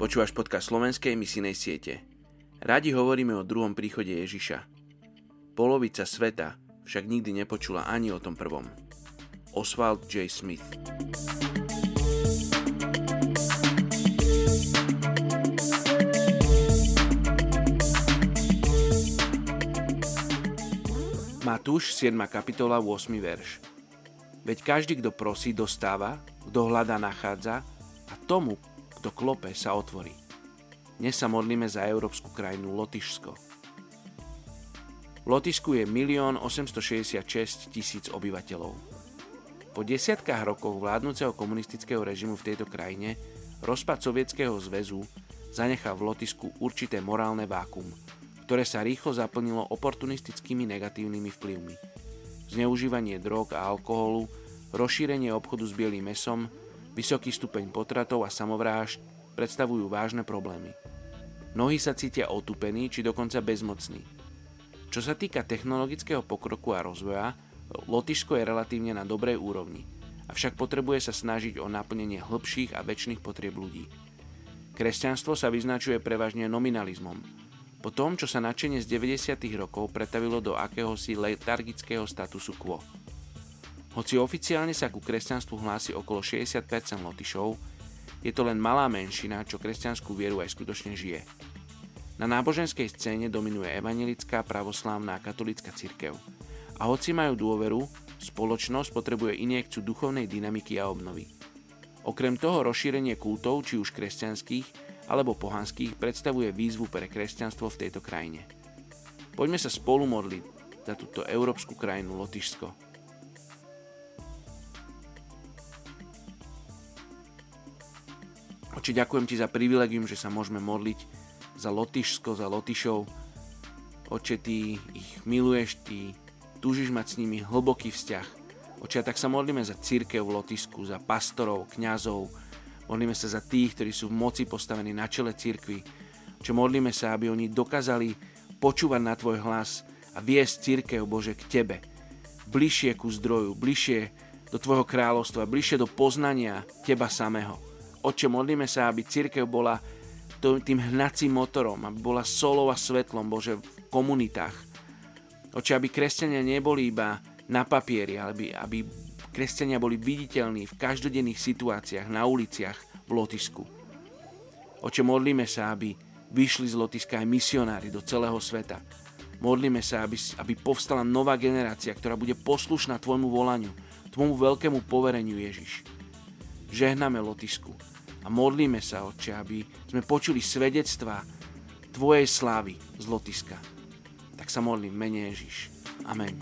Počúvaš podcast slovenskej misijnej siete. Radi hovoríme o druhom príchode Ježiša. Polovica sveta však nikdy nepočula ani o tom prvom. Oswald J. Smith Matúš 7. kapitola 8. verš Veď každý, kto prosí, dostáva, kto hľadá, nachádza a tomu, kto klope, sa otvorí. Dnes sa modlíme za európsku krajinu Lotyšsko. V Lotyšsku je 1 866 tisíc obyvateľov. Po desiatkách rokov vládnúceho komunistického režimu v tejto krajine rozpad Sovietskeho zväzu zanechal v Lotyšsku určité morálne vákum, ktoré sa rýchlo zaplnilo oportunistickými negatívnymi vplyvmi. Zneužívanie drog a alkoholu, rozšírenie obchodu s bielým mesom, Vysoký stupeň potratov a samovrážd predstavujú vážne problémy. Mnohí sa cítia otupení či dokonca bezmocní. Čo sa týka technologického pokroku a rozvoja, Lotyšsko je relatívne na dobrej úrovni, avšak potrebuje sa snažiť o naplnenie hĺbších a väčšných potrieb ľudí. Kresťanstvo sa vyznačuje prevažne nominalizmom. Po tom, čo sa nadšenie z 90. rokov pretavilo do akéhosi letargického statusu quo. Hoci oficiálne sa ku kresťanstvu hlási okolo 60% Lotyšov, je to len malá menšina, čo kresťanskú vieru aj skutočne žije. Na náboženskej scéne dominuje evangelická, pravoslávna a katolická cirkev. A hoci majú dôveru, spoločnosť potrebuje injekciu duchovnej dynamiky a obnovy. Okrem toho rozšírenie kultov, či už kresťanských alebo pohanských, predstavuje výzvu pre kresťanstvo v tejto krajine. Poďme sa spolu modliť za túto európsku krajinu Lotyšsko. Oči, ďakujem ti za privilegium, že sa môžeme modliť za Lotyšsko, za Lotyšov. Oče, ty ich miluješ, ty túžiš mať s nimi hlboký vzťah. Oče, tak sa modlíme za církev v Lotyšsku, za pastorov, kňazov. Modlíme sa za tých, ktorí sú v moci postavení na čele církvy. Oče, modlíme sa, aby oni dokázali počúvať na tvoj hlas a viesť církev, Bože, k tebe. Bližšie ku zdroju, bližšie do tvojho kráľovstva, bližšie do poznania teba samého. Oče, modlíme sa, aby církev bola tým hnacím motorom, aby bola solou a svetlom, Bože, v komunitách. Oče, aby kresťania neboli iba na papieri, ale aby, aby kresťania boli viditeľní v každodenných situáciách, na uliciach v Lotisku. Oče, modlíme sa, aby vyšli z Lotiska aj misionári do celého sveta. Modlíme sa, aby, aby povstala nová generácia, ktorá bude poslušná Tvojmu volaniu, Tvojmu veľkému povereniu Ježiš. Žehname Lotisku a modlíme sa, Otče, aby sme počuli svedectvá Tvojej slávy z Lotiska. Tak sa modlím, mene Ježiš. Amen.